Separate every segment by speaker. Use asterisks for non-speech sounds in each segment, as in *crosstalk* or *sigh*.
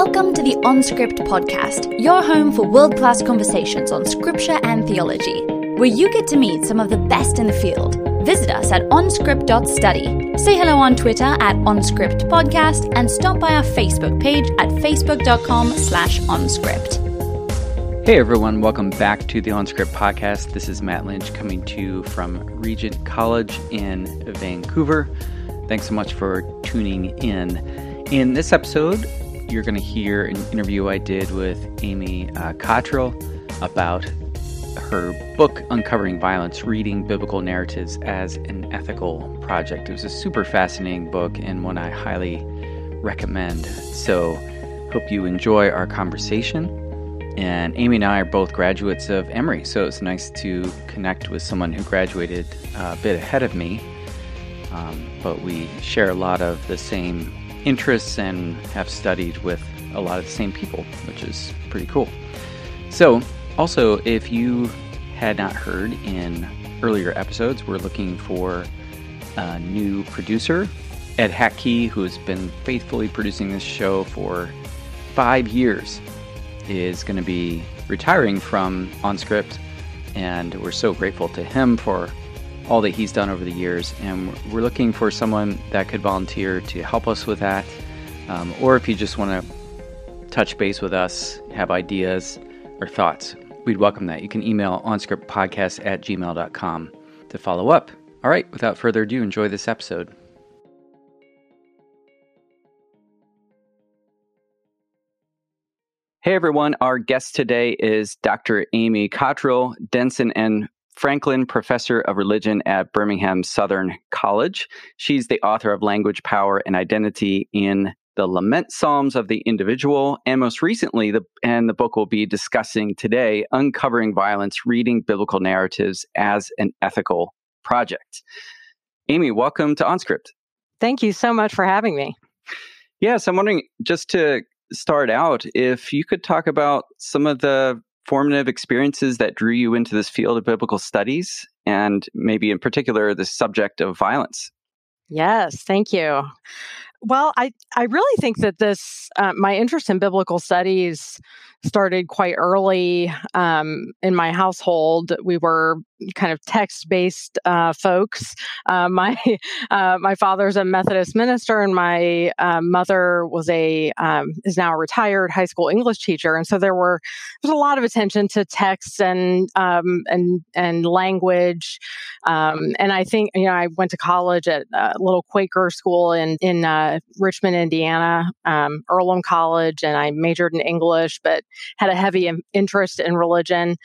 Speaker 1: Welcome to the OnScript podcast, your home for world class conversations on scripture and theology, where you get to meet some of the best in the field. Visit us at onscript.study. Say hello on Twitter at OnScript Podcast and stop by our Facebook page at facebook.com slash OnScript.
Speaker 2: Hey everyone, welcome back to the OnScript podcast. This is Matt Lynch coming to you from Regent College in Vancouver. Thanks so much for tuning in. In this episode, you're going to hear an interview I did with Amy uh, Cottrill about her book, Uncovering Violence Reading Biblical Narratives as an Ethical Project. It was a super fascinating book and one I highly recommend. So, hope you enjoy our conversation. And Amy and I are both graduates of Emory, so it's nice to connect with someone who graduated uh, a bit ahead of me. Um, but we share a lot of the same interests and have studied with a lot of the same people, which is pretty cool. So, also, if you had not heard in earlier episodes, we're looking for a new producer, Ed Hatkey, who has been faithfully producing this show for five years, is going to be retiring from OnScript, and we're so grateful to him for all that he's done over the years. And we're looking for someone that could volunteer to help us with that. Um, or if you just want to touch base with us, have ideas or thoughts, we'd welcome that. You can email onscriptpodcast at gmail.com to follow up. All right, without further ado, enjoy this episode. Hey everyone, our guest today is Dr. Amy Cottrill, Denson N. Franklin Professor of Religion at Birmingham Southern College. She's the author of Language, Power, and Identity in the Lament Psalms of the Individual, and most recently, the and the book we'll be discussing today, Uncovering Violence: Reading Biblical Narratives as an Ethical Project. Amy, welcome to OnScript.
Speaker 3: Thank you so much for having me.
Speaker 2: Yes, I'm wondering just to start out if you could talk about some of the formative experiences that drew you into this field of biblical studies and maybe in particular the subject of violence?
Speaker 3: Yes, thank you. Well, I, I really think that this, uh, my interest in biblical studies started quite early um, in my household. We were kind of text based uh, folks. Uh, my *laughs* uh, my father's a Methodist minister, and my uh, mother was a um, is now a retired high school English teacher, and so there were there's a lot of attention to text and um, and and language. Um, and I think you know I went to college at a little Quaker school in in uh, Richmond, Indiana, um, Earlham College, and I majored in English, but had a heavy interest in religion.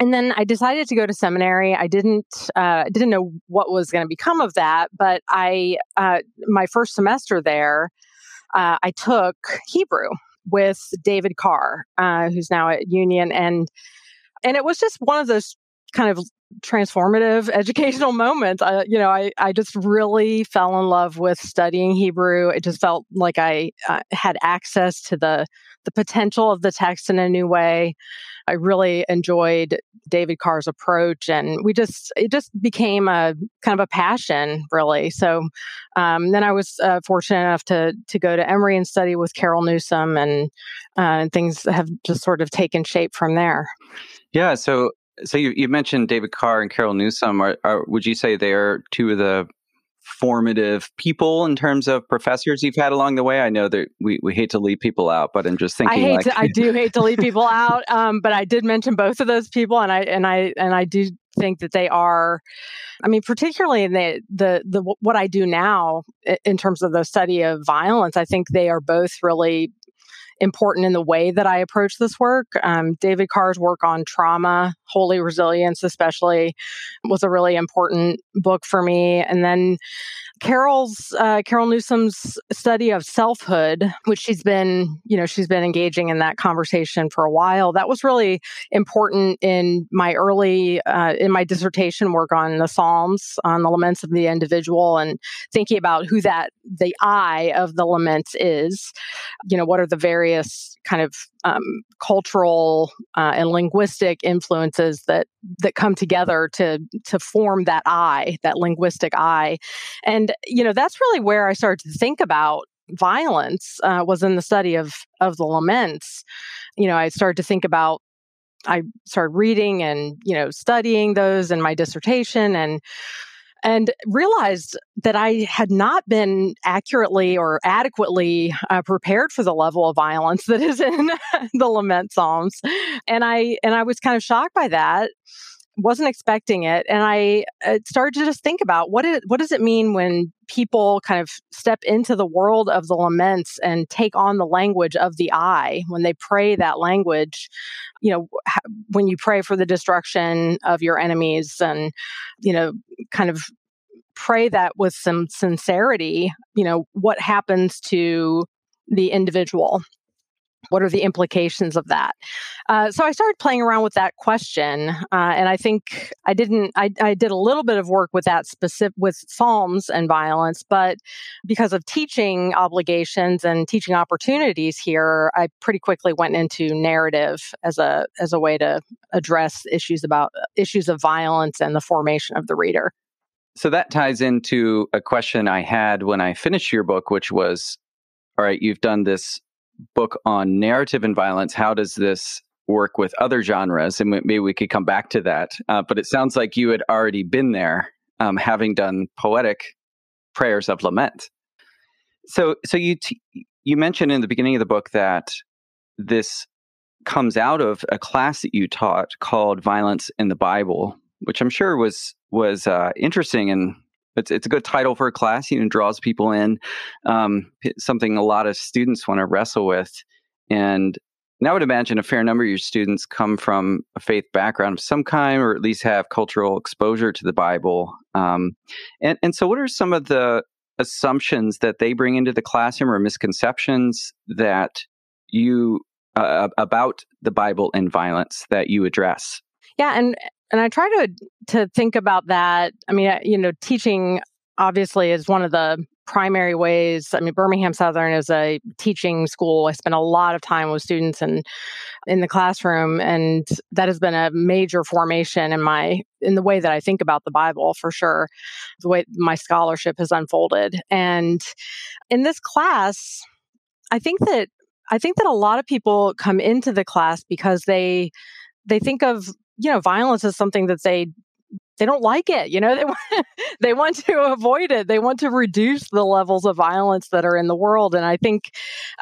Speaker 3: And then I decided to go to seminary. I didn't uh, didn't know what was going to become of that, but I uh, my first semester there, uh, I took Hebrew with David Carr, uh, who's now at Union, and and it was just one of those kind of transformative *laughs* educational moments. I, you know, I, I just really fell in love with studying Hebrew. It just felt like I uh, had access to the the potential of the text in a new way. I really enjoyed David Carr's approach, and we just it just became a kind of a passion, really. So um, then I was uh, fortunate enough to to go to Emory and study with Carol Newsom, and uh, things have just sort of taken shape from there.
Speaker 2: Yeah. So so you, you mentioned David Carr and Carol Newsom. Are, are, would you say they're two of the formative people in terms of professors you've had along the way? I know that we, we hate to leave people out, but I'm just thinking.
Speaker 3: I hate
Speaker 2: like...
Speaker 3: to, I do *laughs* hate to leave people out, um, but I did mention both of those people, and I and I and I do think that they are. I mean, particularly in the the the what I do now in terms of the study of violence, I think they are both really important in the way that I approach this work. Um, David Carr's work on trauma, holy resilience, especially, was a really important book for me. And then Carol's uh, Carol Newsom's study of selfhood, which she's been, you know, she's been engaging in that conversation for a while. That was really important in my early, uh, in my dissertation work on the Psalms, on the laments of the individual, and thinking about who that the I of the laments is. You know, what are the various kind of um, cultural uh, and linguistic influences that that come together to to form that I, that linguistic I, and you know that's really where I started to think about violence uh, was in the study of of the laments. You know, I started to think about I started reading and you know studying those in my dissertation and and realized that I had not been accurately or adequately uh, prepared for the level of violence *laughs* that is in *laughs* the lament psalms and I and I was kind of shocked by that wasn't expecting it and i uh, started to just think about what it, what does it mean when people kind of step into the world of the laments and take on the language of the I when they pray that language you know when you pray for the destruction of your enemies and you know kind of pray that with some sincerity you know what happens to the individual what are the implications of that? Uh, so I started playing around with that question, uh, and I think I didn't. I, I, did a little bit of work with that specific with Psalms and violence, but because of teaching obligations and teaching opportunities here, I pretty quickly went into narrative as a as a way to address issues about issues of violence and the formation of the reader.
Speaker 2: So that ties into a question I had when I finished your book, which was, all right, you've done this book on narrative and violence. How does this work with other genres? And maybe we could come back to that. Uh, but it sounds like you had already been there, um, having done poetic prayers of lament. So, so you t- you mentioned in the beginning of the book that this comes out of a class that you taught called Violence in the Bible, which I'm sure was was uh, interesting and it's it's a good title for a class. You know, draws people in. Um, something a lot of students want to wrestle with, and and I would imagine a fair number of your students come from a faith background of some kind, or at least have cultural exposure to the Bible. Um, and and so, what are some of the assumptions that they bring into the classroom, or misconceptions that you uh, about the Bible and violence that you address?
Speaker 3: Yeah, and and I try to to think about that. I mean, you know, teaching obviously is one of the primary ways. I mean, Birmingham Southern is a teaching school. I spend a lot of time with students and in the classroom, and that has been a major formation in my in the way that I think about the Bible for sure. The way my scholarship has unfolded, and in this class, I think that I think that a lot of people come into the class because they they think of you know, violence is something that they they don't like it you know they *laughs* want, they want to avoid it. They want to reduce the levels of violence that are in the world and i think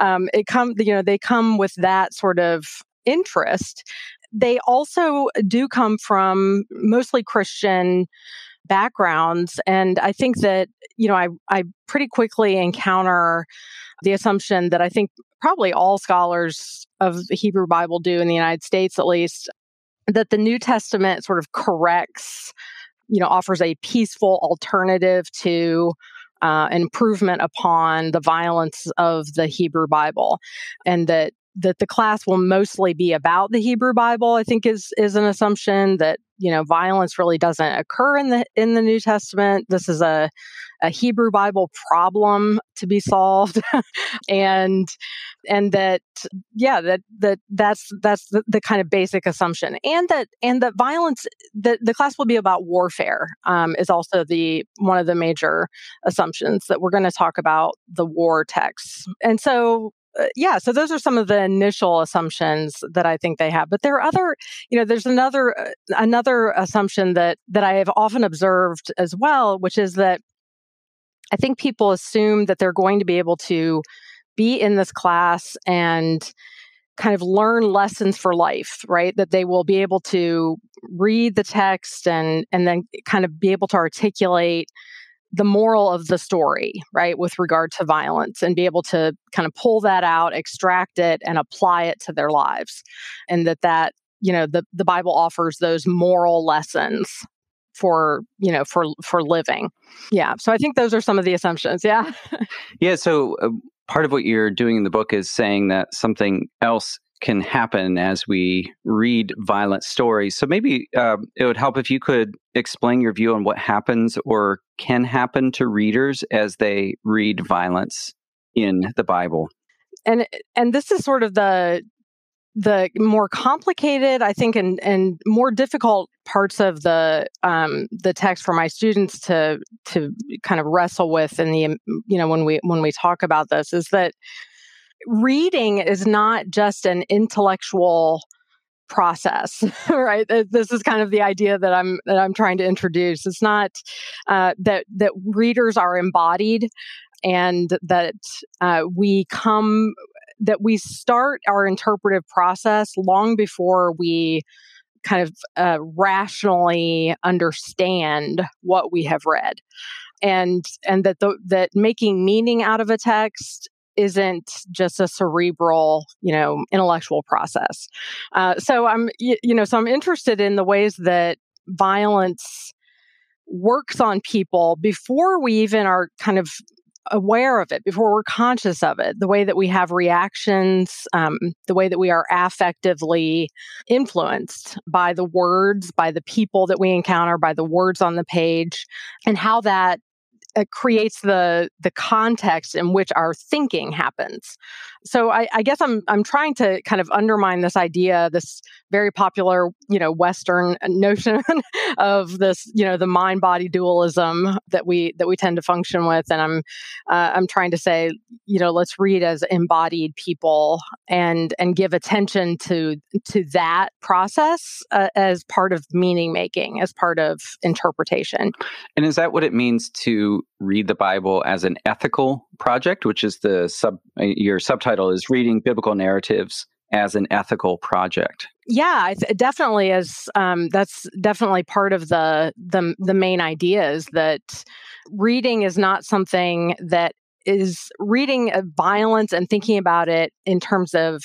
Speaker 3: um, it come you know they come with that sort of interest. They also do come from mostly christian backgrounds and i think that you know i i pretty quickly encounter the assumption that i think probably all scholars of the hebrew bible do in the united states at least that the New Testament sort of corrects, you know, offers a peaceful alternative to uh, improvement upon the violence of the Hebrew Bible, and that that the class will mostly be about the Hebrew Bible, I think is is an assumption that you know violence really doesn't occur in the in the New Testament. This is a a Hebrew Bible problem to be solved, *laughs* and and that yeah that that that's that's the, the, kind of basic assumption, and that and that violence the the class will be about warfare um, is also the one of the major assumptions that we're going to talk about the war texts, and so yeah, so those are some of the initial assumptions that I think they have. But there are other, you know, there's another uh, another assumption that that I have often observed as well, which is that I think people assume that they're going to be able to be in this class and kind of learn lessons for life, right? That they will be able to read the text and and then kind of be able to articulate the moral of the story, right, with regard to violence and be able to kind of pull that out, extract it, and apply it to their lives. And that that, you know, the, the Bible offers those moral lessons for you know for for living yeah so i think those are some of the assumptions yeah *laughs*
Speaker 2: yeah so uh, part of what you're doing in the book is saying that something else can happen as we read violent stories. So maybe uh, it would help if you could explain your view on what happens or can happen to readers as they read violence in the Bible.
Speaker 3: And and this is sort of the the more complicated, I think, and and more difficult parts of the um, the text for my students to to kind of wrestle with in the you know when we when we talk about this is that reading is not just an intellectual process *laughs* right? This is kind of the idea that i'm that i'm trying to introduce. It's not uh, that that readers are embodied and that uh, we come that we start our interpretive process long before we kind of uh, rationally understand what we have read. And and that the, that making meaning out of a text isn't just a cerebral, you know, intellectual process. Uh, so I'm, you, you know, so I'm interested in the ways that violence works on people before we even are kind of aware of it, before we're conscious of it, the way that we have reactions, um, the way that we are affectively influenced by the words, by the people that we encounter, by the words on the page, and how that it creates the the context in which our thinking happens. So I, I, guess I'm I'm trying to kind of undermine this idea, this very popular you know Western notion *laughs* of this you know the mind body dualism that we that we tend to function with, and I'm uh, I'm trying to say you know let's read as embodied people and and give attention to to that process uh, as part of meaning making, as part of interpretation.
Speaker 2: And is that what it means to read the Bible as an ethical project, which is the sub uh, your subtitle is reading biblical narratives as an ethical project.
Speaker 3: Yeah, it definitely is. Um, that's definitely part of the the the main idea is that reading is not something that is reading violence and thinking about it in terms of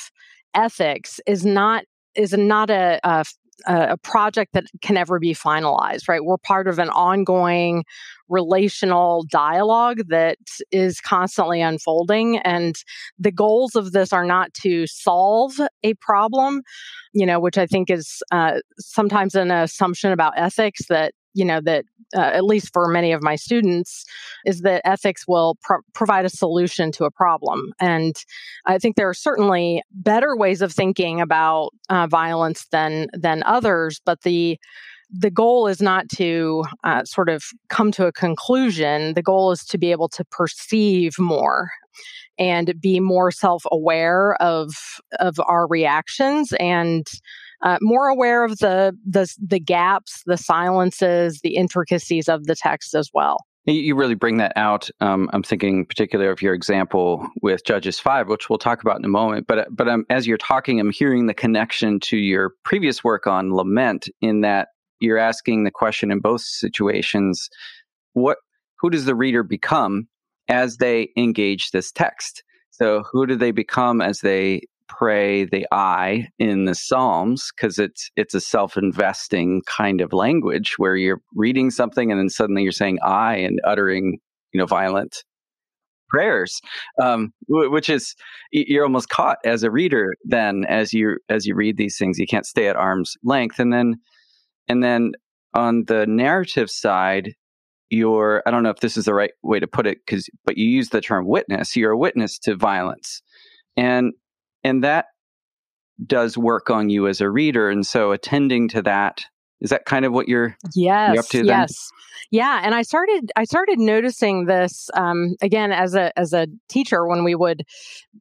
Speaker 3: ethics is not is not a, a a project that can ever be finalized, right? We're part of an ongoing relational dialogue that is constantly unfolding. And the goals of this are not to solve a problem, you know, which I think is uh, sometimes an assumption about ethics that you know that uh, at least for many of my students is that ethics will pro- provide a solution to a problem. And i think there are certainly better ways of thinking about uh, violence than than others but the the goal is not to uh, sort of come to a conclusion. The goal is to be able to perceive more and be more self-aware of of our reactions and uh, more aware of the, the the gaps, the silences, the intricacies of the text as well.
Speaker 2: You really bring that out. Um, I'm thinking particular of your example with Judges five, which we'll talk about in a moment. But but um, as you're talking, I'm hearing the connection to your previous work on lament. In that you're asking the question in both situations: what who does the reader become as they engage this text? So who do they become as they pray the I in the Psalms because it's it's a self-investing kind of language where you're reading something and then suddenly you're saying I and uttering you know violent prayers, um, which is you're almost caught as a reader then as you as you read these things. You can't stay at arm's length, and then and then on the narrative side, you're I don't know if this is the right way to put it because but you use the term witness. You're a witness to violence, and and that does work on you as a reader and so attending to that is that kind of what you're,
Speaker 3: yes
Speaker 2: you're up to then?
Speaker 3: yes yeah and i started i started noticing this um, again as a as a teacher when we would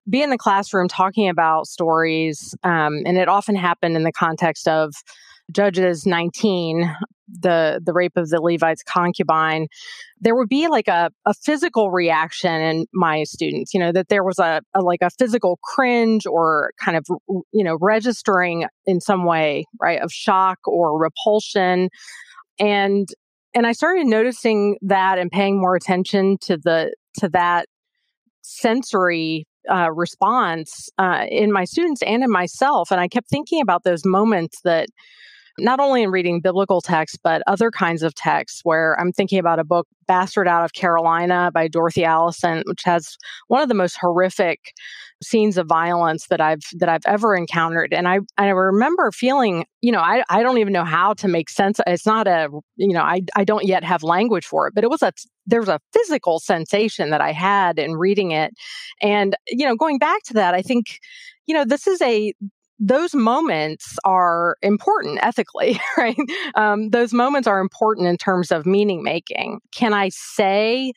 Speaker 3: be in the classroom talking about stories um, and it often happened in the context of Judges 19, the the rape of the Levite's concubine, there would be like a, a physical reaction in my students, you know, that there was a, a like a physical cringe or kind of you know registering in some way, right, of shock or repulsion. And and I started noticing that and paying more attention to the to that sensory uh, response uh, in my students and in myself. And I kept thinking about those moments that not only in reading biblical texts, but other kinds of texts where I'm thinking about a book, Bastard Out of Carolina by Dorothy Allison, which has one of the most horrific scenes of violence that I've that I've ever encountered. And I I remember feeling, you know, I, I don't even know how to make sense. It's not a, you know, I I don't yet have language for it, but it was a there was a physical sensation that I had in reading it. And, you know, going back to that, I think, you know, this is a those moments are important ethically, *laughs* right? Um, those moments are important in terms of meaning making. Can I say,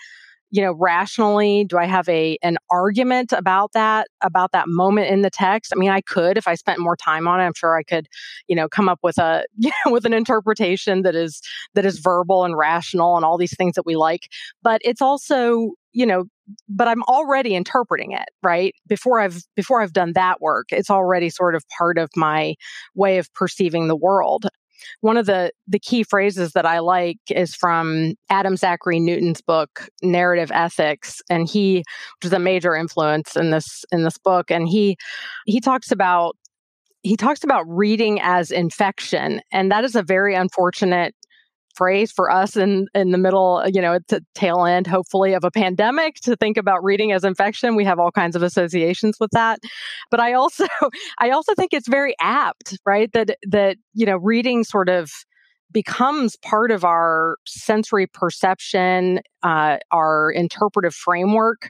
Speaker 3: you know, rationally, do I have a an argument about that about that moment in the text? I mean, I could if I spent more time on it. I'm sure I could, you know, come up with a *laughs* you know, with an interpretation that is that is verbal and rational and all these things that we like. But it's also you know but i'm already interpreting it right? Before i've before i've done that work it's already sort of part of my way of perceiving the world. One of the the key phrases that i like is from adam zachary newton's book narrative ethics and he is a major influence in this in this book and he he talks about he talks about reading as infection and that is a very unfortunate phrase for us in in the middle, you know, at the tail end, hopefully, of a pandemic to think about reading as infection. We have all kinds of associations with that. But I also *laughs* I also think it's very apt, right? That that, you know, reading sort of becomes part of our sensory perception, uh, our interpretive framework.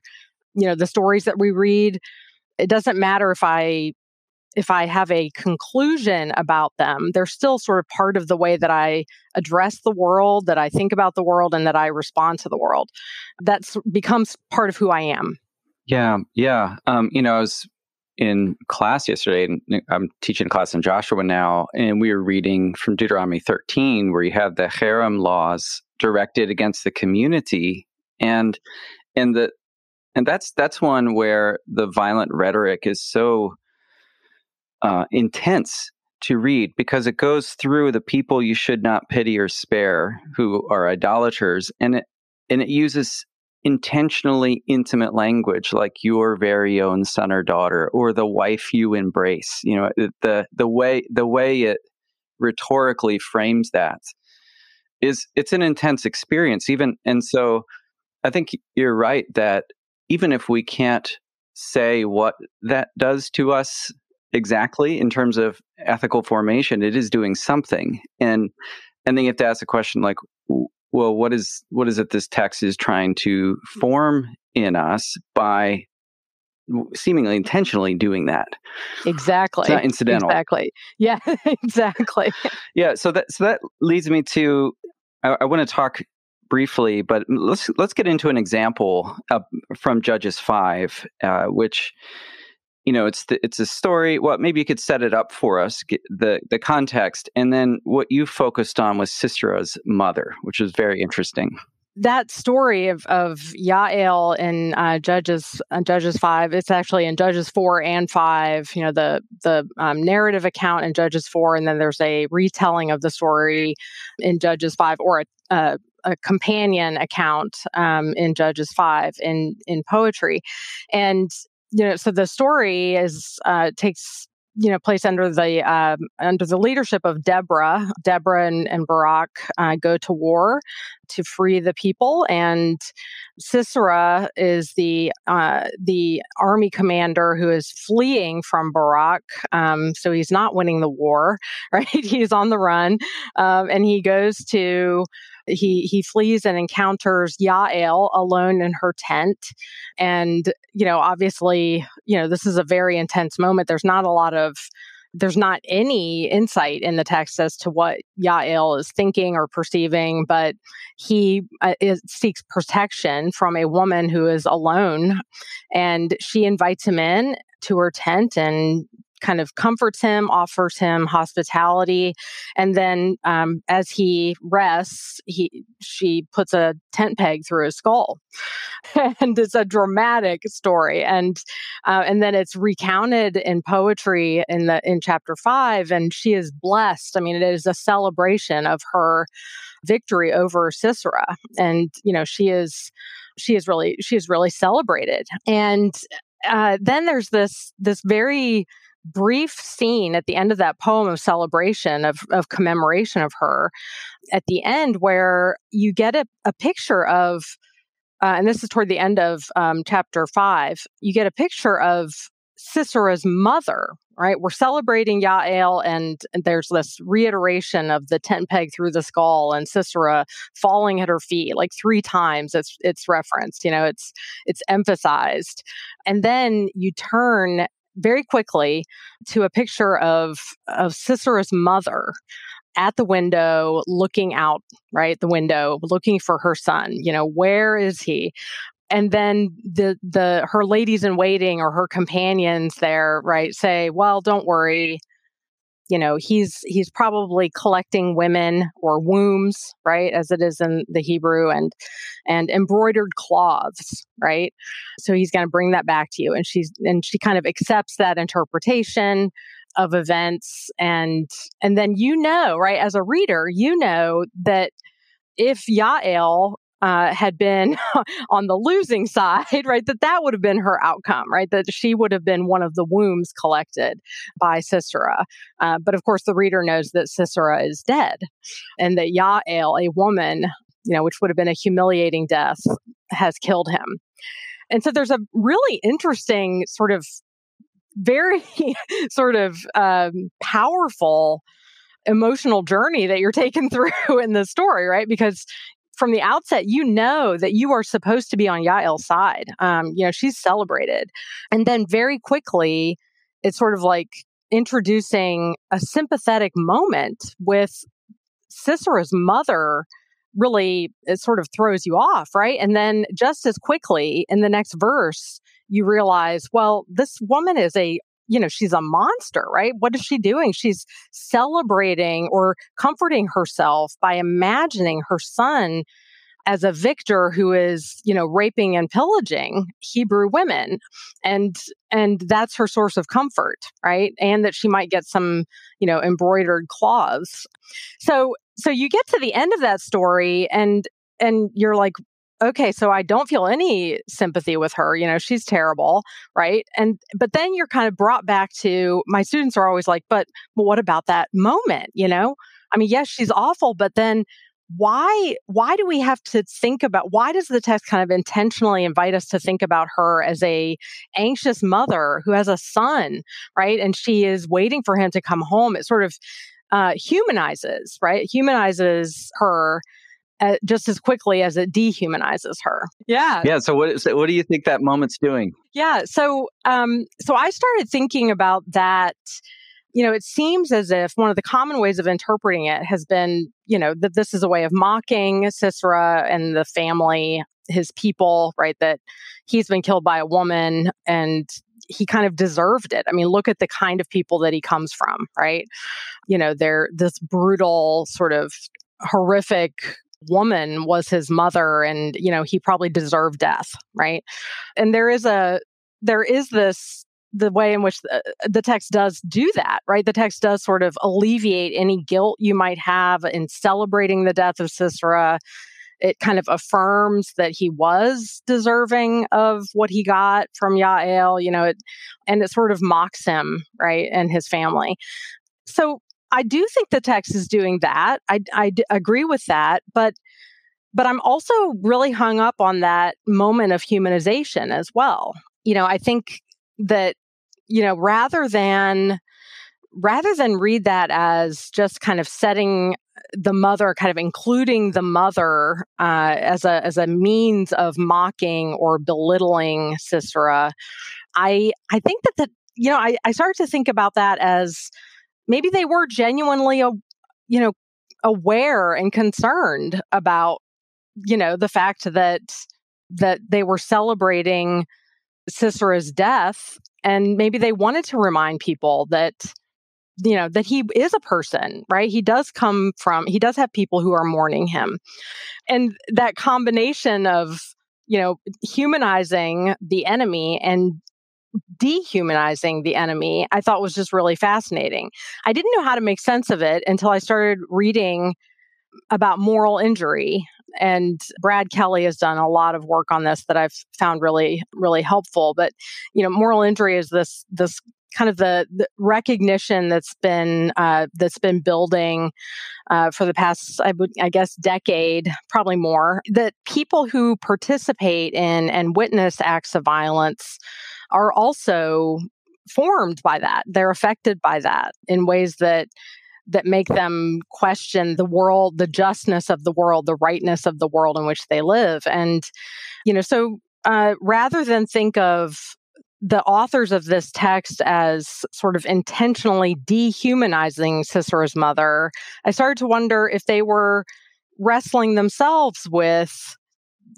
Speaker 3: You know, the stories that we read. It doesn't matter if I if I have a conclusion about them, they're still sort of part of the way that I address the world, that I think about the world, and that I respond to the world. That becomes part of who I am.
Speaker 2: Yeah, yeah. Um, you know, I was in class yesterday, and I'm teaching class in Joshua now, and we were reading from Deuteronomy 13, where you have the herem laws directed against the community, and and the and that's that's one where the violent rhetoric is so uh, intense to read because it goes through the people you should not pity or spare who are idolaters and it and it uses intentionally intimate language like your very own son or daughter or the wife you embrace you know the the way the way it rhetorically frames that is it's an intense experience even and so i think you're right that even if we can't say what that does to us exactly in terms of ethical formation it is doing something and and then you have to ask a question like well what is what is it this text is trying to form in us by seemingly intentionally doing that?
Speaker 3: Exactly
Speaker 2: it's not incidental.
Speaker 3: exactly. Yeah *laughs* exactly.
Speaker 2: Yeah so that so that leads me to i, I want to talk briefly but let's let's get into an example uh, from judges 5 uh, which you know it's the, it's a story well maybe you could set it up for us the the context and then what you focused on was sisera's mother which was very interesting
Speaker 3: that story of of Yael in uh, Judges uh, Judges five, it's actually in Judges four and five. You know the the um, narrative account in Judges four, and then there's a retelling of the story in Judges five, or a, a, a companion account um, in Judges five in in poetry, and you know, so the story is uh, takes you know place under the um, under the leadership of Deborah. Deborah and, and uh, go to war to free the people, and Sisera is the uh, the army commander who is fleeing from Barak. Um, so he's not winning the war, *laughs* right? he's on the run, um, and he goes to he he flees and encounters Yael alone in her tent, and you know, obviously, you know, this is a very intense moment. There's not a lot of there's not any insight in the text as to what Yael is thinking or perceiving, but he uh, is, seeks protection from a woman who is alone. And she invites him in to her tent and kind of comforts him, offers him hospitality, and then um, as he rests, he she puts a tent peg through his skull, *laughs* and it's a dramatic story. And uh, and then it's recounted in poetry in the in chapter five, and she is blessed. I mean, it is a celebration of her victory over Sisera, and you know she is she is really she is really celebrated and uh, then there's this this very brief scene at the end of that poem of celebration of, of commemoration of her at the end where you get a, a picture of uh, and this is toward the end of um, chapter five you get a picture of sisera's mother right? We're celebrating yael and, there's this reiteration of the tent peg through the skull and sisera falling at her feet like three times it's it's referenced you know it's it's emphasized. And then you turn very quickly to a picture of of Sisera's mother at the window looking out right the window looking for her son you know where is he? And then the the her ladies in waiting or her companions there right say well don't worry you know he's he's probably collecting women or wombs right as it is in the hebrew and and embroidered cloths right? So he's going to bring that back to you and she's and she kind of accepts that interpretation of events and and then you know right as a reader you know that if Yael uh, had been *laughs* on the losing side, *laughs* right, that that would have been her outcome, right, that she would have been one of the wombs collected by Sisera. Uh, but of course, the reader knows that Sisera is dead and that Yael, a woman, you know, which would have been a humiliating death, has killed him. And so there's a really interesting sort of very *laughs* sort of um, powerful emotional journey that you're taken through in the story, right? Because from the outset, you know that you are supposed to be on Yael's side. Um, you know, she's celebrated. And then very quickly, it's sort of like introducing a sympathetic moment with Sisera's mother really it sort of throws you off, right? And then just as quickly in the next verse, you realize, well, this woman is a you know, she's a monster, right? What is she doing? She's celebrating or comforting herself by imagining her son as a victor who is you know raping and pillaging hebrew women and and that's her source of comfort right and that she might get some you know embroidered cloths so so you get to the end of that story and and you're like okay, so I don't feel any sympathy with her. You know, she's terrible, right? And but then you're kind of brought back to my students are always like, but what about that moment? You know, I mean, yes, she's awful, but then why why do we have to think about why does the text kind of intentionally invite us to think about her as a anxious mother who has a son right and she is waiting for him to come home it sort of uh, humanizes right humanizes her uh, just as quickly as it dehumanizes her. Yeah.
Speaker 2: Yeah. So what, so what do you think that moment's doing?
Speaker 3: Yeah. So, um, so I started thinking about that. You know, it seems as if one of the common ways of interpreting it has been, you know, that this is a way of mocking Sisera and the family, his people, right? That he's been killed by a woman and he kind of deserved it. I mean, look at the kind of people that he comes from, right? You know, they're this brutal, sort of horrific woman was his mother and you know he probably deserved death right? And there is a there is this the way in which the, the, text does do that right? The text does sort of alleviate any guilt you might have in celebrating the death of sisera. It kind of affirms that he was deserving of what he got from Yael, you know, it, and it sort of mocks him, right, and his family. So I do think the text is doing that. I, I d- agree with that, but but I'm also really hung up on that moment of humanization as well. You know, I think that you know rather than rather than read that as just kind of setting the mother kind of including the mother uh, as a as a means of mocking or belittling Sisera, I I think that the you know I, I started to think about that as maybe they were genuinely, you know, aware and concerned about, you know, the fact that that they were celebrating Sisera's death, and maybe they wanted to remind people that you know that he is a person right? He does come from he does have people who are mourning him. And that combination of you know humanizing the enemy and dehumanizing the enemy, I thought was just really fascinating. I didn't know how to make sense of it until I started reading about moral injury. And Brad Kelle has done a lot of work on this that I've found really, really helpful. But you know, moral injury is this this kind of the, the recognition that's been uh, that's been building uh, for the past, I, guess, decade, probably more. That people who participate in and witness acts of violence are also formed by that. They're affected by that in ways that that make them question the world, the justness of the world, the rightness of the world in which they live. And, you know, so uh, rather than think of the authors of this text as sort of intentionally dehumanizing Sisera's mother, I started to wonder if they were wrestling themselves with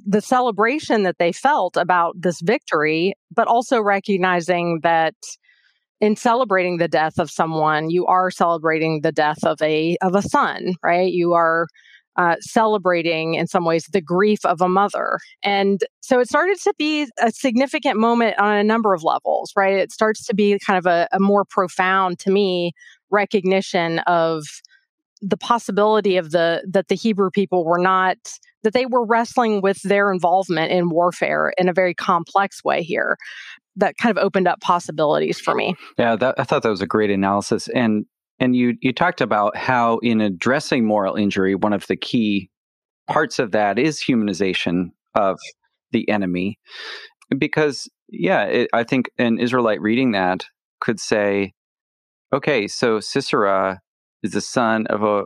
Speaker 3: the celebration that they felt about this victory, but also recognizing that in celebrating the death of someone, you are celebrating the death of a of a son, right? You are uh, celebrating in some ways the grief of a mother. And so it started to be a significant moment on a number of levels, right? It starts to be kind of a, a more profound, to me, recognition of the possibility of the that the Hebrew people were not that they were wrestling with their involvement in warfare in a very complex way here that kind of opened up possibilities for me.
Speaker 2: Yeah, that, I thought that was a great analysis and and you you talked about how in addressing moral injury one of the key parts of that is humanization of the enemy because yeah, it, I think an Israelite reading that could say okay, so Sisera is the son of a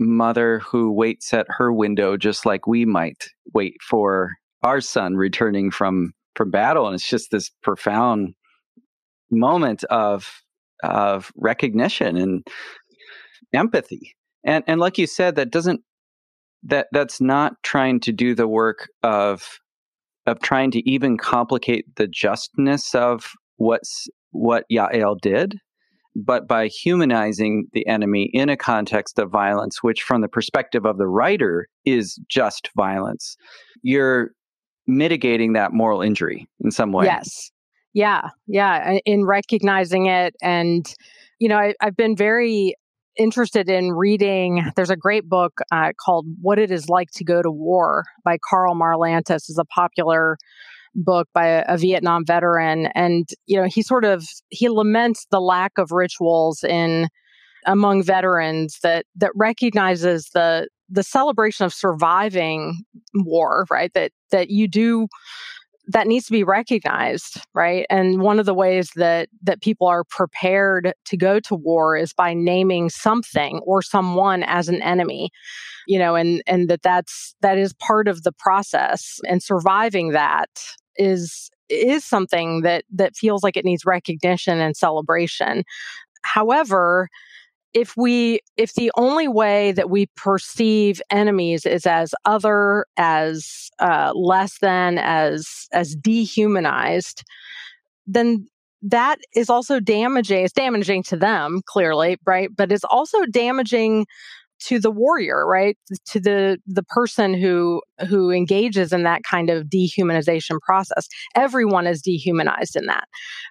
Speaker 2: mother who waits at her window just like we might wait for our son returning from from battle. And it's just this profound moment of of recognition and empathy. And and like you said that doesn't that that's not trying to do the work of of trying to even complicate the justness of what's what Yael did but by humanizing the enemy in a context of violence, which from the perspective of the writer is just violence, you're mitigating that moral injury in some way.
Speaker 3: Yes. Yeah. Yeah. In recognizing it. And, you know, I, have been very interested in reading. There's a great book uh, called What It Is Like to Go to War by Karl Marlantes, is a popular book by a, a, Vietnam veteran, and you know he sort of he laments the lack of rituals in among veterans that that recognizes the the celebration of surviving war, right? That that you do that needs to be recognized right and one of the ways that that people are prepared to go to war is by naming something or someone as an enemy you know and and that that's that is part of the process and surviving that is is something that that feels like it needs recognition and celebration. However if we if the only way that we perceive enemies is as other as uh, less than as as dehumanized then that is also damaging it's damaging to them clearly right? But it's also damaging to the warrior right? To the the person who who engages in that kind of dehumanization process. Everyone is dehumanized in that.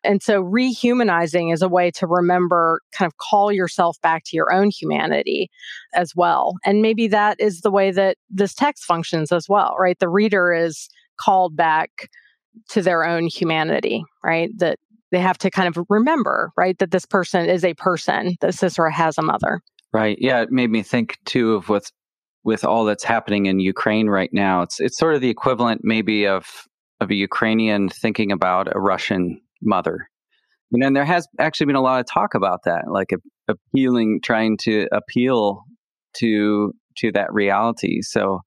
Speaker 3: And so rehumanizing is a way to remember kind of call yourself back to your own humanity as well. And maybe that is the way that this text functions as well right? The reader is called back to their own humanity right? That they have to kind of remember, right, that this person is a person, that Sisera has a mother.
Speaker 2: Right. Yeah, it made me think too of what's with all that's happening in Ukraine right now. It's it's sort of the equivalent maybe of of a Ukrainian thinking about a Russian mother. You know, and there has actually been a lot of talk about that, like appealing, trying to appeal to to that reality. So,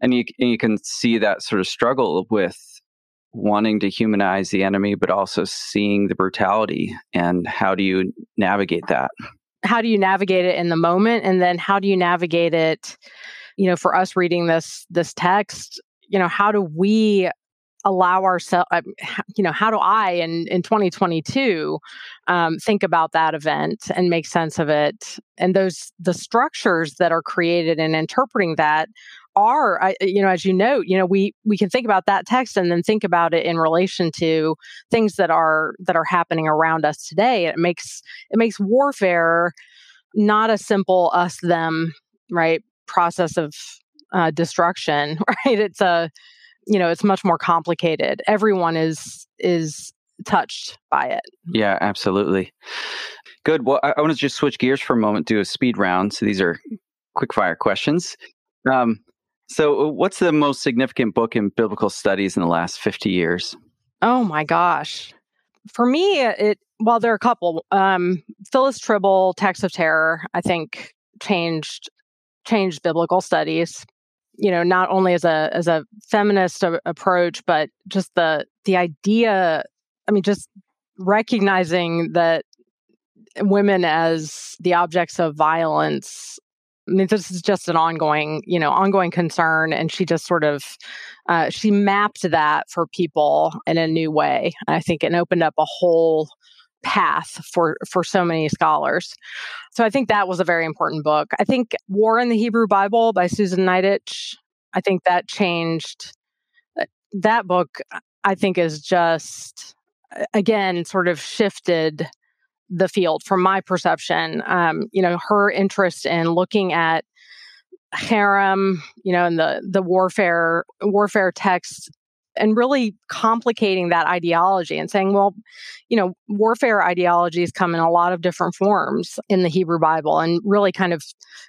Speaker 2: and you and you can see that sort of struggle with wanting to humanize the enemy, but also seeing the brutality. And how do you navigate that?
Speaker 3: How do you navigate it in the moment? And then how do you navigate it you know for us reading this this text? You know how do we allow ourselves uh, you know how do i in in 2022 um, think about that event and make sense of it? And those the structures that are created in interpreting that are I, you know as you note you know we we can think about that text and then think about it in relation to things that are that are happening around us today. It makes it makes warfare not a simple us them right process of uh, destruction *laughs* right? It's a you know it's much more complicated. Everyone is is touched by it.
Speaker 2: Yeah absolutely. Good. Well i, I want to just switch gears for a moment do a speed round. So these are quick fire questions. Um, so, uh, what's the most significant book in biblical studies in the last 50 years?
Speaker 3: Oh my gosh. For me, it well, there are a couple. Um, Phyllis Trible, Text of Terror, I think changed changed biblical studies. You know, not only as a as a feminist a- approach, but just the the idea I mean, just recognizing that women as the objects of violence I mean, this is just an ongoing, you know, ongoing concern, and she just sort of uh, she mapped that for people in a new way. I think it opened up a whole path for for so many scholars. So I think that was a very important book. I think War in the Hebrew Bible by Susan Niditch. I think that changed. Uh, that book, I think, is just again sort of shifted the field from my perception. Um, you know, her interest in looking at herem, you know, and the the warfare warfare texts and really complicating that ideology and saying, well, you know, warfare ideologies come in a lot of different forms in the Hebrew Bible and really kind of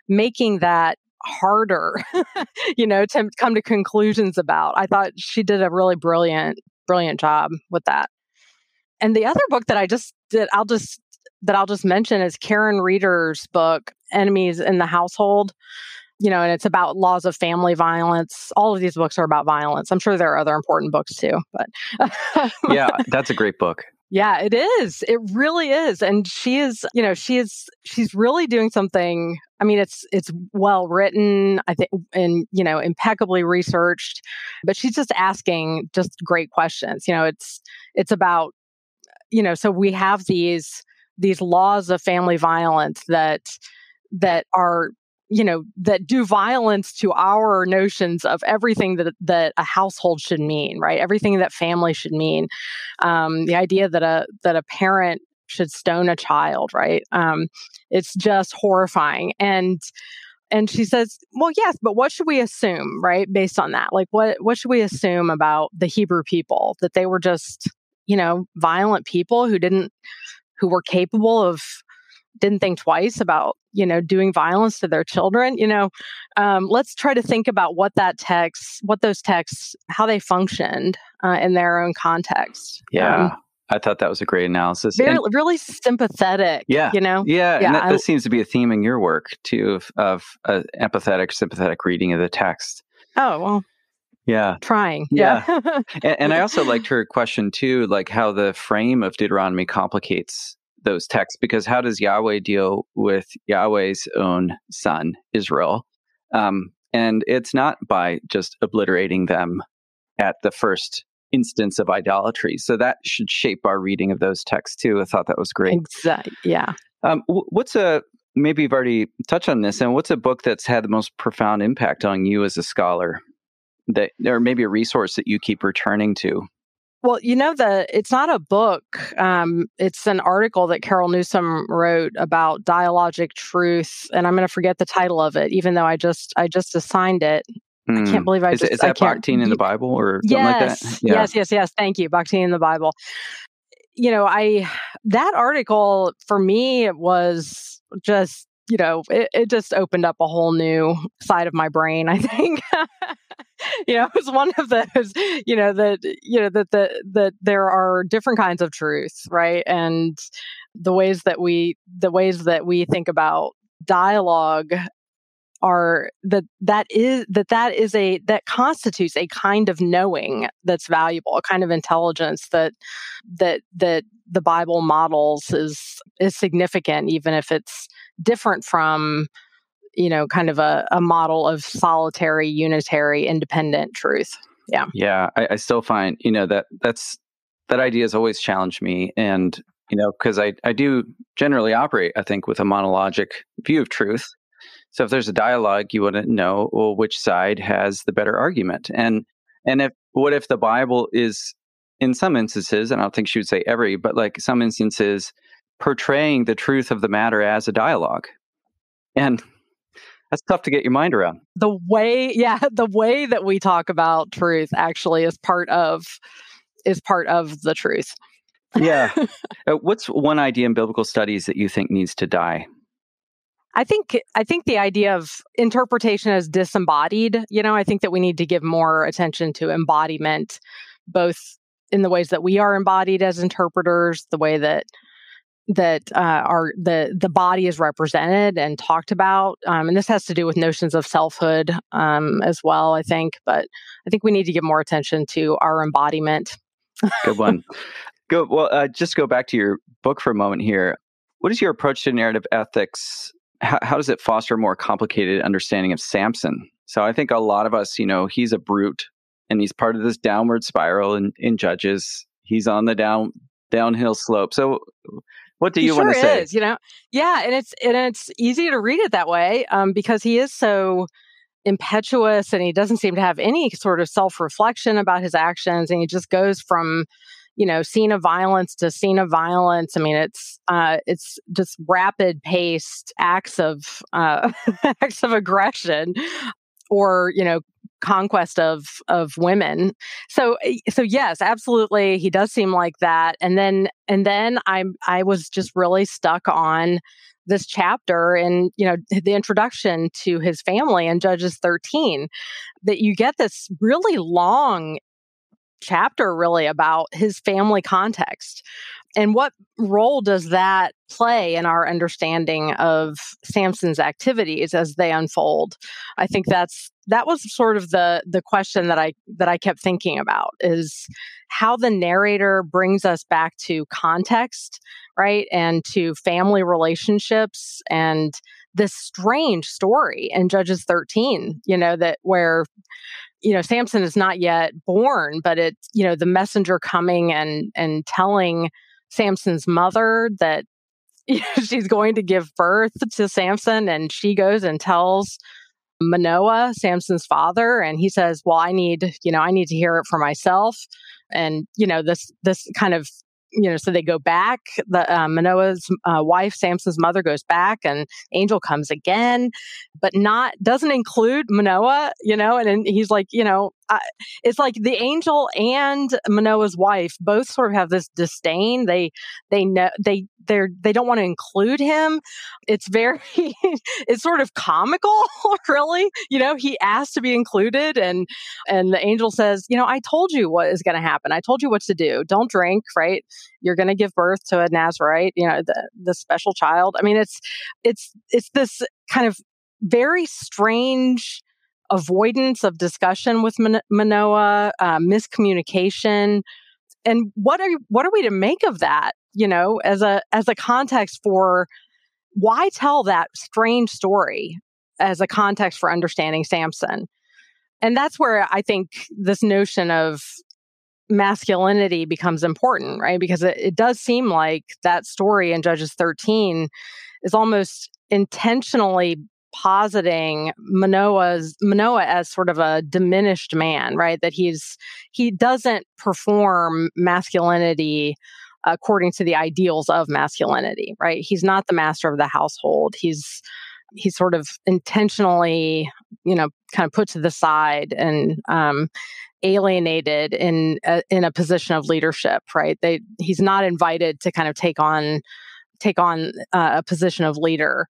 Speaker 3: making that harder, *laughs* you know, to come to conclusions about. I thought she did a really brilliant, brilliant job with that. And the other book that I just did, I'll just that I'll just mention is Caryn Reeder's book, Enemies in the Household. You know, and it's about laws of family violence. All of these books are about violence. I'm sure there are other important books too, but *laughs*
Speaker 2: yeah, that's a great book.
Speaker 3: Yeah, it is. It really is. And she is, you know, she is she's really doing something. I mean, it's it's well written, I think and, you know, impeccably researched, but she's just asking just great questions. You know, it's it's about you know, so we have these these laws of family violence that that are you know that do violence to our notions of everything that that a household should mean right? Everything that family should mean. Um, the idea that a that a parent should stone a child right? Um, it's just horrifying. And and she says well yes but what should we assume right based on that? Like what what should we assume about the hebrew people? That they were just you know violent people who didn't who were capable of didn't think twice about you know doing violence to their children you know um, let's try to think about what that text what those texts how they functioned uh, in their own context
Speaker 2: yeah um, I thought that was a great analysis.
Speaker 3: Very, and, really sympathetic.
Speaker 2: Yeah.
Speaker 3: You know?
Speaker 2: Yeah. yeah and that, I, that, seems to be a theme in your work, too, of, of uh, empathetic, sympathetic reading of the text.
Speaker 3: Oh, well,
Speaker 2: yeah.
Speaker 3: trying.
Speaker 2: Yeah, yeah. and, and, i also liked her question too like how the frame of deuteronomy complicates those texts because how does yahweh deal with yahweh's own son israel? Um, and it's not by just obliterating them at the first instance of idolatry. So that should shape our reading of those texts too. I thought that was great.
Speaker 3: Exactly yeah.
Speaker 2: Um, what's a maybe you've already touched on this and what's a book that's had the most profound impact on you as a scholar that or maybe a resource that you keep returning to
Speaker 3: well, you know the it's not a book. Um, it's an article that Carol Newsom wrote about dialogic truth, and I'm going to forget the title of it, even though I just I just assigned it. Mm. I can't hmm. believe I
Speaker 2: is,
Speaker 3: just.
Speaker 2: Is that Bakhtin in the Bible or something yes, like that?
Speaker 3: Yeah. Yes, yes, yes. Thank you, Bakhtin in the Bible. You know, I that article for me it was just you know it, it just opened up a whole new side of my brain. I think. *laughs* *laughs* you know, it's one of those, you know, that you know that that that there are different kinds of truth, right? And the ways that we the ways that we think about dialogue are that that is that that is a that constitutes a kind of knowing that's valuable a kind of intelligence that that that the bible models is is significant even if it's different from you know, kind of a, a model of solitary, unitary, independent truth. Yeah.
Speaker 2: Yeah. I, I still find, you know, that that's that idea has always challenged me. And, you know, because I, I do generally operate, I think, with a monologic view of truth. So if there's a dialogue, you wouldn't know well which side has the better argument. And and if what if the Bible is in some instances, and I don't think she would say every, but like some instances, portraying the truth of the matter as a dialogue. And that's tough to get your mind around.
Speaker 3: The way, yeah, *laughs* the way that we talk about truth actually is part of is part of the truth.
Speaker 2: yeah. *laughs* Uh, what's one idea in biblical studies that you think needs to die?
Speaker 3: I think I think the idea of interpretation as disembodied, you know, I think that we need to give more attention to embodiment both in the ways that we are embodied as interpreters, the way that that uh, are the the body is represented and talked about, um, and this has to do with notions of selfhood um, as well. I think, but I think we need to give more attention to our embodiment.
Speaker 2: Good one. Go well. Uh, just go back to your book for a moment here. What is your approach to narrative ethics? How, how does it foster a more complicated understanding of Samson? So I think a lot of us, you know, he's a brute, and he's part of this downward spiral in, in Judges. He's on the down downhill slope. So what do you
Speaker 3: sure
Speaker 2: want to say?
Speaker 3: Is, you know, yeah, and it's and it's easy to read it that way um, because he is so impetuous and he doesn't seem to have any sort of self reflection about his actions, and he just goes from you know scene of violence to scene of violence. I mean, it's uh, it's just rapid paced acts of uh, *laughs* acts of aggression or you know conquest of of women. So eh, so yes absolutely he does seem like that and then and then i i was just really stuck on this chapter and you know the introduction to his family in judges 13 that you get this really long chapter really about his family context and what role does that play in our understanding of Samson's activities as they unfold? I think that's that was sort of the the question that I that I kept thinking about is how the narrator brings us back to context, right? And to family relationships and this strange story in Judges 13, you know, that where you know Samson is not yet born, but it's you know the messenger coming and and telling Samson's mother that *laughs* she's going to give birth to Samson, and she goes and tells Manoah, Samson's father, and he says, "Well, I need, you know, I need to hear it for myself." And you know, this this kind of you know, so they go back. The uh, Manoah's uh, wife, Samson's mother, goes back, and Angel comes again, but not doesn't include Manoah. You know, and, and he's like, you know, I, it's like the angel and Manoah's wife both sort of have this disdain. They they know they they're they don't want to include him. It's very *laughs* it's sort of comical, *laughs* really. You know, he asked to be included, and and the angel says, you know, I told you what is going to happen. I told you what to do. Don't drink, right? You're going to give birth to a Nazarite. You know, the the special child. I mean, it's it's it's this kind of very strange avoidance of discussion with Manoah, uh, miscommunication, and what are what are we to make of that? You know, as a as a context for why tell that strange story as a context for understanding Samson, and that's where I think this notion of masculinity becomes important, right? Because it, it does seem like that story in Judges 13 is almost intentionally positing Manoah's Manoah as sort of a diminished man, right? That he's he doesn't perform masculinity according to the ideals of masculinity, right? He's not the master of the household. He's he's sort of intentionally, you know, kind of put to the side and um, alienated in a, in a position of leadership, right? They he's not invited to kind of take on take on uh, a position of leader.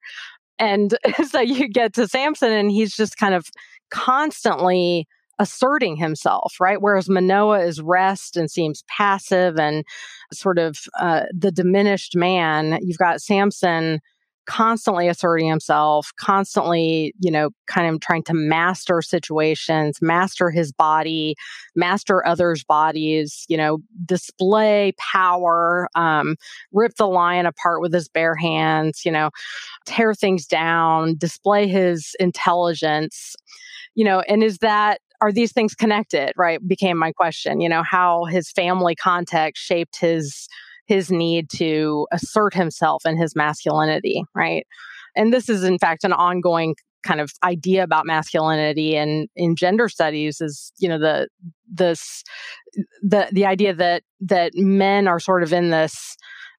Speaker 3: And *laughs* so you get to Samson, and he's just kind of constantly asserting himself, right? Whereas Manoah is rest and seems passive and sort of uh, the diminished man. You've got Samson constantly asserting himself, constantly, you know, kind of trying to master situations, master his body, master others' bodies, you know, display power, um, rip the lion apart with his bare hands, you know, tear things down, display his intelligence, you know, and is that are these things connected right became my question you know how his family context shaped his his need to assert himself and his masculinity, right? And this is, in fact, an ongoing kind of idea about masculinity and in gender studies is you know the this the the idea that that men are sort of in this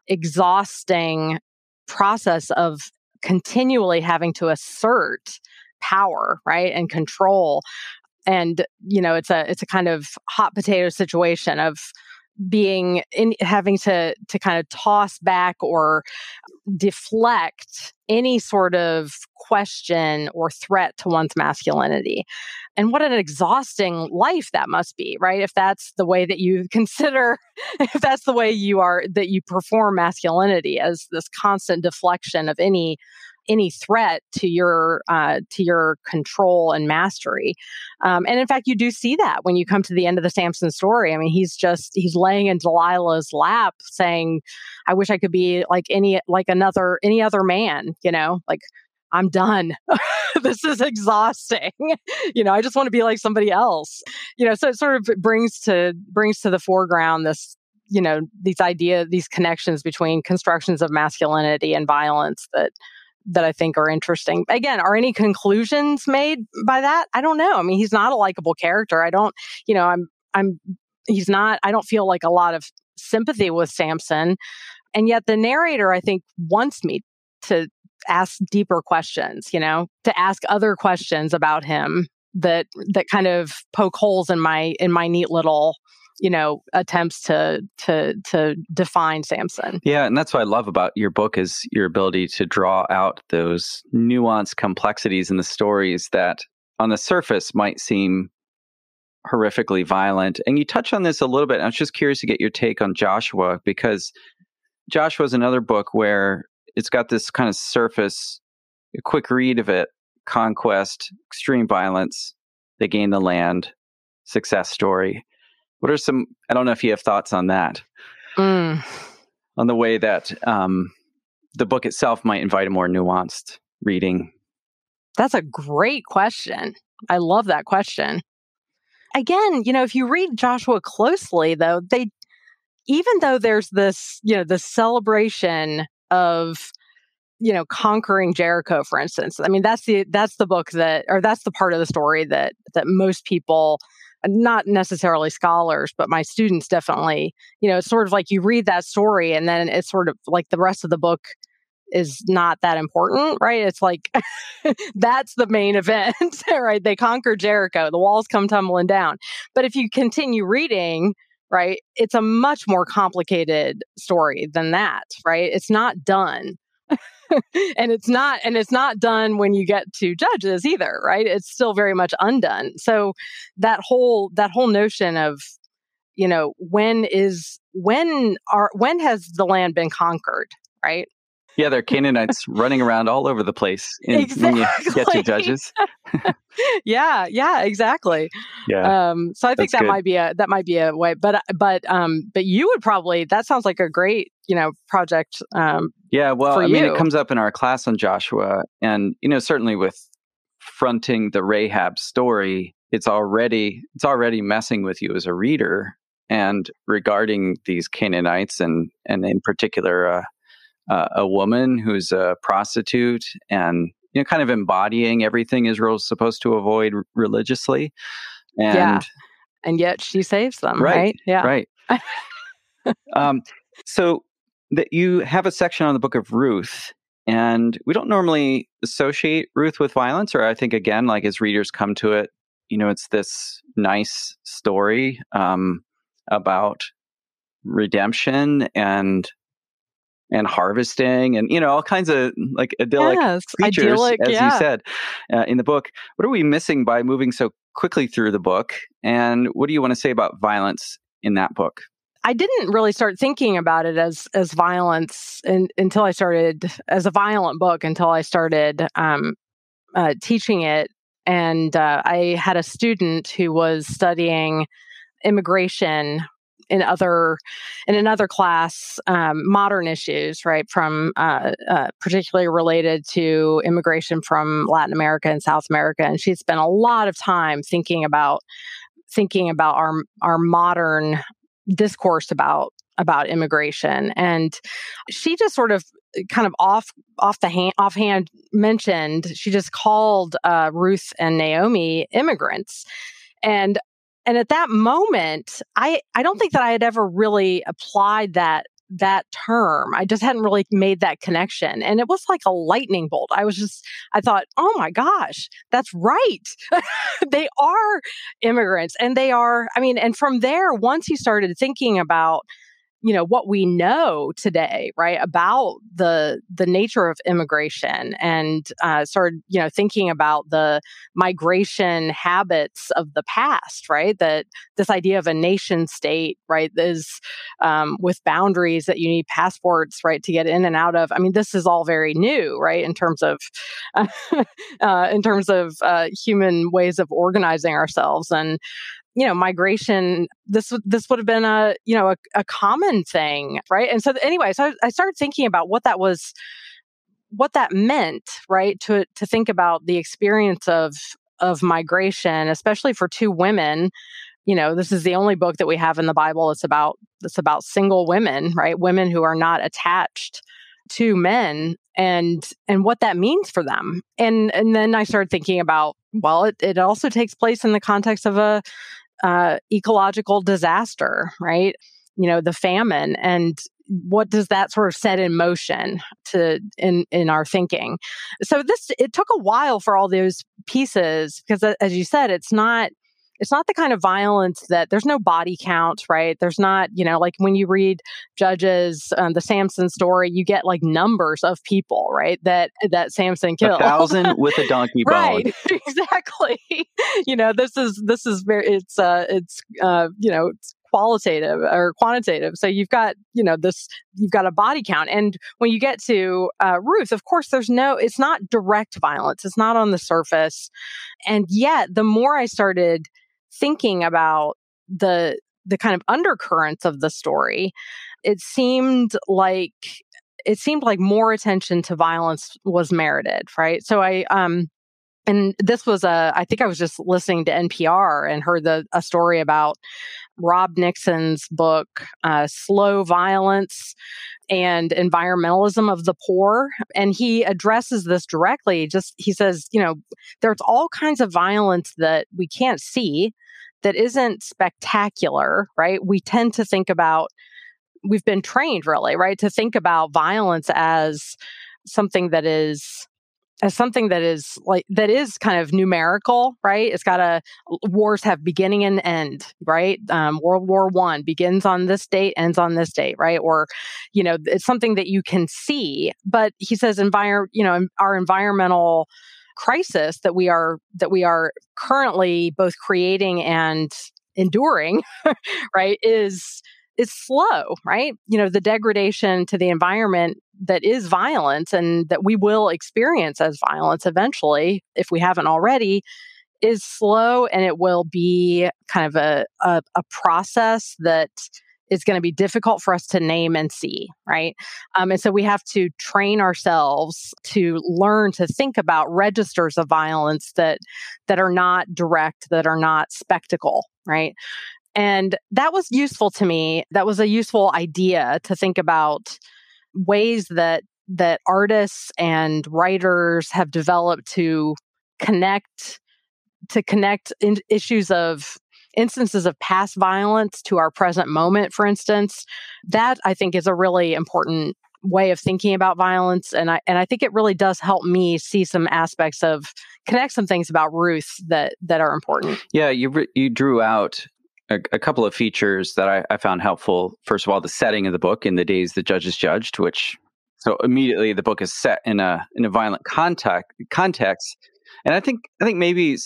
Speaker 3: exhausting process of continually having to assert power right and control and you know it's a it's a kind of hot potato situation of being in having to to kind of toss back or deflect any sort of question or threat to one's masculinity. And what an exhausting life that must be right? If that's the way that you *laughs* consider if that's the way you are that you perform masculinity as this constant deflection of any any threat to your uh, to your control and mastery. Um, and in fact, you do see that when you come to the end of the Samson story. I mean, he's just he's laying in Delilah's lap, saying, "I wish I could be like any like another any other man." You know, like I'm done. *laughs* this is exhausting. *laughs* you know, I just want to be like somebody else. You know, so it sort of brings to brings to the foreground this you know these idea these connections between constructions of masculinity and violence that that I think are interesting. Again, are any conclusions made by that? I don't know. I mean, he's not a likable character. I don't, you know, I'm I'm he's not I don't feel like a lot of sympathy with Samson. And yet the narrator I think wants me to ask deeper questions, you know, to ask other questions about him that that kind of poke holes in my in my neat little you know attempts to to to define samson.
Speaker 2: Yeah and that's what i love about your book is your ability to draw out those nuanced complexities in the stories that on the surface might seem horrifically violent. And you touch on this a little bit i was just curious to get your take on joshua because joshua is another book where it's got this kind of surface quick read of it conquest extreme violence they gain the land success story what are some? I don't know if you have thoughts on that. Mm. On the way that um, the book itself might invite a more nuanced reading.
Speaker 3: That's a great question. I love that question. Again, you know, if you read Joshua closely, though, they even though there's this, you know, the celebration of you know conquering jericho for instance i mean that's the that's the book that or that's the part of the story that that most people not necessarily scholars, but my students definitely, you know, it's sort of like you read that story and then it's sort of like the rest of the book is not that important, right? It's like *laughs* that's the main *laughs* event, right? They conquer Jericho, the walls come tumbling down. But if you continue reading, right, it's a much more complicated story than that, right? It's not done. *laughs* and it's not and it's not done when you get to judges either right it's still very much undone so that whole that whole notion of you know when is when are when has the land been conquered right
Speaker 2: yeah, there are Canaanites running around all over the place in, exactly. when you get to Judges. *laughs*
Speaker 3: yeah, yeah, exactly. Yeah. Um, so I think that good. might be a that might be a way, but but um, but you would probably that sounds like a great you know project. Um,
Speaker 2: yeah, well,
Speaker 3: I
Speaker 2: mean, it comes up in our class on Joshua, and you know, certainly with fronting the Rahab story, it's already it's already messing with you as a reader. And regarding these Canaanites, and and in particular. Uh, uh, a woman who's a prostitute and you know kind of embodying everything Israel's supposed to avoid religiously.
Speaker 3: And yeah. and yet she saves them, right? right?
Speaker 2: Yeah. Right. *laughs* um, so that you have a section on the book of Ruth and we don't normally associate Ruth with violence, or I think again, like as readers come to it, you know, it's this nice story um, about redemption and and harvesting and you know all kinds of like idyllic yes, creatures idyllic, as yeah. you said uh, in the book what are we missing by moving so quickly through the book and what do you want to say about violence in that book
Speaker 3: I didn't really start thinking about it as as violence in, until I started as a violent book until I started um, uh, teaching it, and uh, I had a student who was studying immigration in other in another class um, modern issues right from uh, uh, particularly related to immigration from latin america and south america. And she spent a lot of time thinking about thinking about our our modern discourse about about immigration and she just sort of kind of off off the hand offhand mentioned she just called uh, ruth and naomi immigrants. And and at that moment i i don't think that i had ever really applied that that term i just hadn't really made that connection and it was like a lightning bolt i was just i thought oh my gosh that's right. *laughs* They are immigrants and they are i mean and from there once he started thinking about you know what we know today right about the the nature of immigration and uh, started you know thinking about the migration habits of the past right that this idea of a nation state right is um, with boundaries that you need passports right to get in and out of. I mean this is all very new right in terms of *laughs* uh, in terms of uh, human ways of organizing ourselves. And you know migration this this would have been a you know a, a common thing right? And so anyway so I, I started thinking about what that was what that meant right to to think about the experience of of migration especially for two women. You know this is the only book that we have in the bible it's about it's about single women right? Women who are not attached to men and and what that means for them. And and then i started thinking about well it, it also takes place in the context of a uh, ecological disaster, right? You know, the famine and what does that sort of set in motion to in in our thinking so this it took a while for all those pieces because as you said it's not it's not the kind of violence that there's no body count, right? There's not, you know, like when you read Judges, um, the Samson story, you get like numbers of people, right? That that Samson killed.
Speaker 2: A thousand *laughs* with a donkey bone.
Speaker 3: right, *laughs* exactly. *laughs* you know, this is this is very it's uh it's uh you know it's qualitative or quantitative. So you've got, you know, this, you've got a body count. And when you get to uh, Ruth, of course, there's no, it's not direct violence. It's not on the surface. And yet, the more I started thinking about the the kind of undercurrents of the story, it seemed like it seemed like more attention to violence was merited, right? So I um and this was a I think I was just listening to NPR and heard the a story about Rob Nixon's book uh, Slow Violence and Environmentalism of the Poor and he addresses this directly just he says, you know, there's all kinds of violence that we can't see that isn't spectacular, right? We tend to think about, we've been trained really, right, to think about violence as something that is as something that is like that is kind of numerical right? It's got a wars have beginning and end right? Um, world war one begins on this date ends on this date right? Or you know it's something that you can see but he says environment you know our environmental crisis that we are that we are currently both creating and enduring *laughs* right is is slow right? You know the degradation to the environment that is violence and that we will experience as violence eventually if we haven't already is slow and it will be kind of a, a, a process that is going to be difficult for us to name and see, right? Um, and so we have to train ourselves to learn to think about registers of violence that that are not direct, that are not spectacle, right? And that was useful to me. That was a useful idea to think about ways that that artists and writers have developed to connect to connect in issues of instances of past violence to our present moment, for instance, that I think is a really important way of thinking about violence and I and I think it really does help me see some aspects of connect some things about Ruth that that are important.
Speaker 2: Yeah, you you drew out a, a couple of features that I, I, found helpful. First of all, the setting of the book in the days the judges judged, which so immediately the book is set in a in a violent context context, and I think I think maybe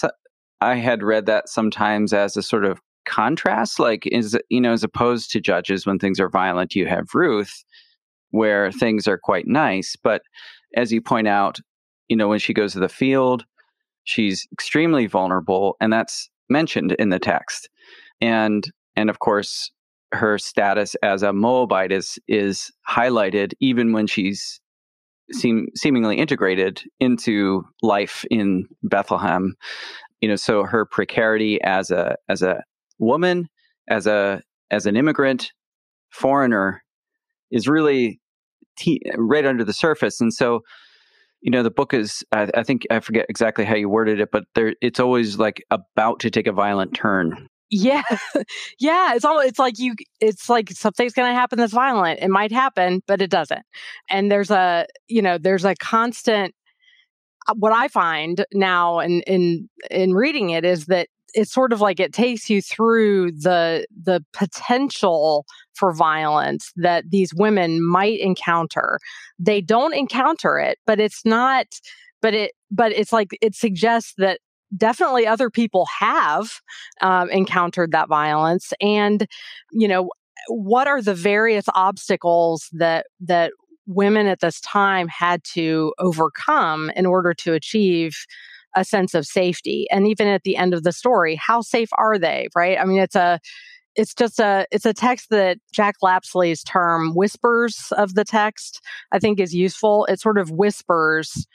Speaker 2: I had read that sometimes as a sort of contrast, like is you know, as opposed to Judges when things are violent, you have Ruth, where things are quite nice. But as you point out, you know, when she goes to the field, she's extremely vulnerable, and that's mentioned in the text. And and of course, her status as a Moabite is is highlighted even when she's seem seemingly integrated into life in Bethlehem you know so her precarity as a as a woman as a as an immigrant foreigner is really t- right under the surface. And so you know the book is I, I, think i forget exactly how you worded it but there it's always like about to take a violent turn.
Speaker 3: Yeah. *laughs* Yeah it's all it's like you it's like something's going to happen that's violent. It might happen but it doesn't. And there's a you know there's a constant what I find now in in in reading it is that it's sort of like it takes you through the the potential for violence that these women might encounter. They don't encounter it, but it's not but it but it's like it suggests that definitely other people have um, encountered that violence and you know what are the various obstacles that that women at this time had to overcome in order to achieve a sense of safety and even at the end of the story how safe are they right? I mean it's a it's just a it's a text that jack lapsley's term whispers of the text i think is useful. It sort of whispers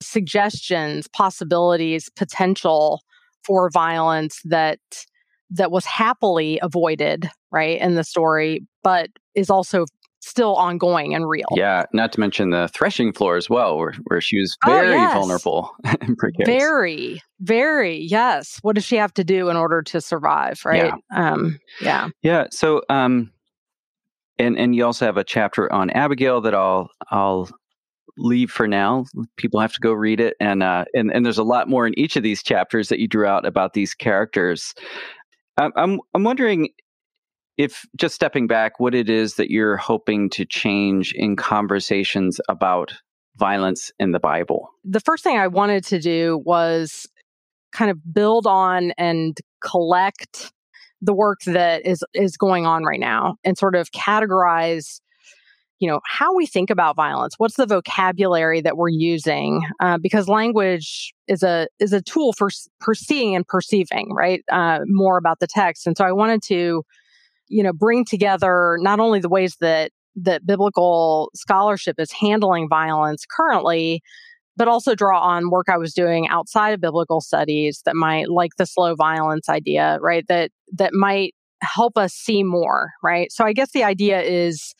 Speaker 3: suggestions possibilities potential for violence that that was happily avoided right in the story but is also still ongoing and real.
Speaker 2: Yeah, not to mention the threshing floor as well, where, where she was oh, very oh, yes. vulnerable *laughs* and precarious.
Speaker 3: Very, very, yes. What does she have to do in order to survive, right?
Speaker 2: Yeah. Um, yeah. Yeah. So, um, and and you also have a chapter on Abigail that I'll I'll leave for now. People have to go read it, and uh, and and there's a lot more in each of these chapters that you drew out about these characters. I'm I'm wondering if just stepping back, what it is that you're hoping to change in conversations about violence in the Bible.
Speaker 3: The first thing I wanted to do was kind of build on and collect the work that is is going on right now and sort of categorize you know how we think about violence. What's the vocabulary that we're using? Uh, because language is a is a tool for seeing and perceiving right? Uh, more about the text. And so i wanted to you know, bring together not only the ways that that biblical scholarship is handling violence currently, but also draw on work I was doing outside of biblical studies that might like the slow violence idea, right? That that might help us see more, right? So I guess the idea is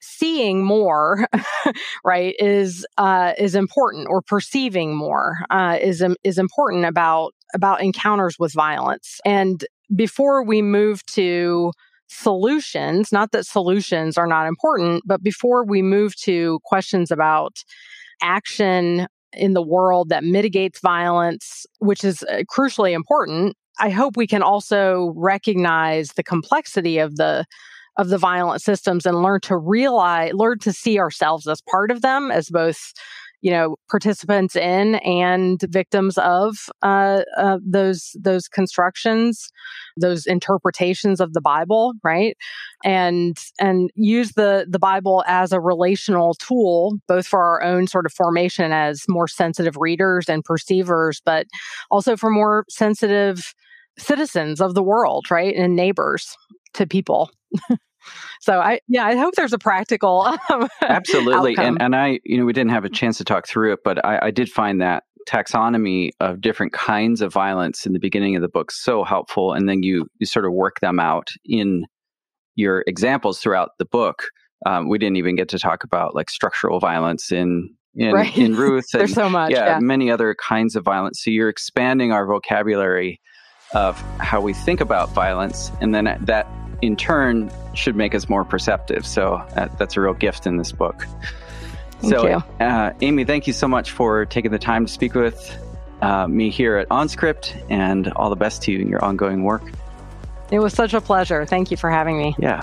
Speaker 3: seeing more *laughs* right is uh, is important or perceiving more uh, is is important about about encounters with violence and before we move to solutions, not that solutions are not important, but before we move to questions about action in the world that mitigates violence, which is uh, crucially important, I hope we can also recognize the complexity of the of the violent systems and learn to realize learn to see ourselves as part of them as both you know participants in and victims of uh, uh, those those constructions those interpretations of the bible right? And and use the the bible as a relational tool both for our own sort of formation as more sensitive readers and perceivers but also for more sensitive citizens of the world right? And neighbors to people *laughs* so I yeah, I hope there's a practical
Speaker 2: um, *laughs* absolutely. Outcome. And and I you know we didn't have a chance to talk through it, but I, I did find that taxonomy of different kinds of violence in the beginning of the book so helpful, and then you you sort of work them out in your examples throughout the book. Um, we didn't even get to talk about like structural violence in in, right. in Ruth. *laughs*
Speaker 3: There's so much.
Speaker 2: Yeah, yeah, many other kinds of violence. So you're expanding our vocabulary of how we think about violence, and then that in turn should make us more perceptive. So uh, that's a real gift in this book.
Speaker 3: Thank
Speaker 2: so,
Speaker 3: you.
Speaker 2: Uh, Amy, thank you so much for taking the time to speak with uh, me here at OnScript, and all the best to you in your ongoing work.
Speaker 3: It was such a pleasure. Thank you for having me.
Speaker 2: Yeah.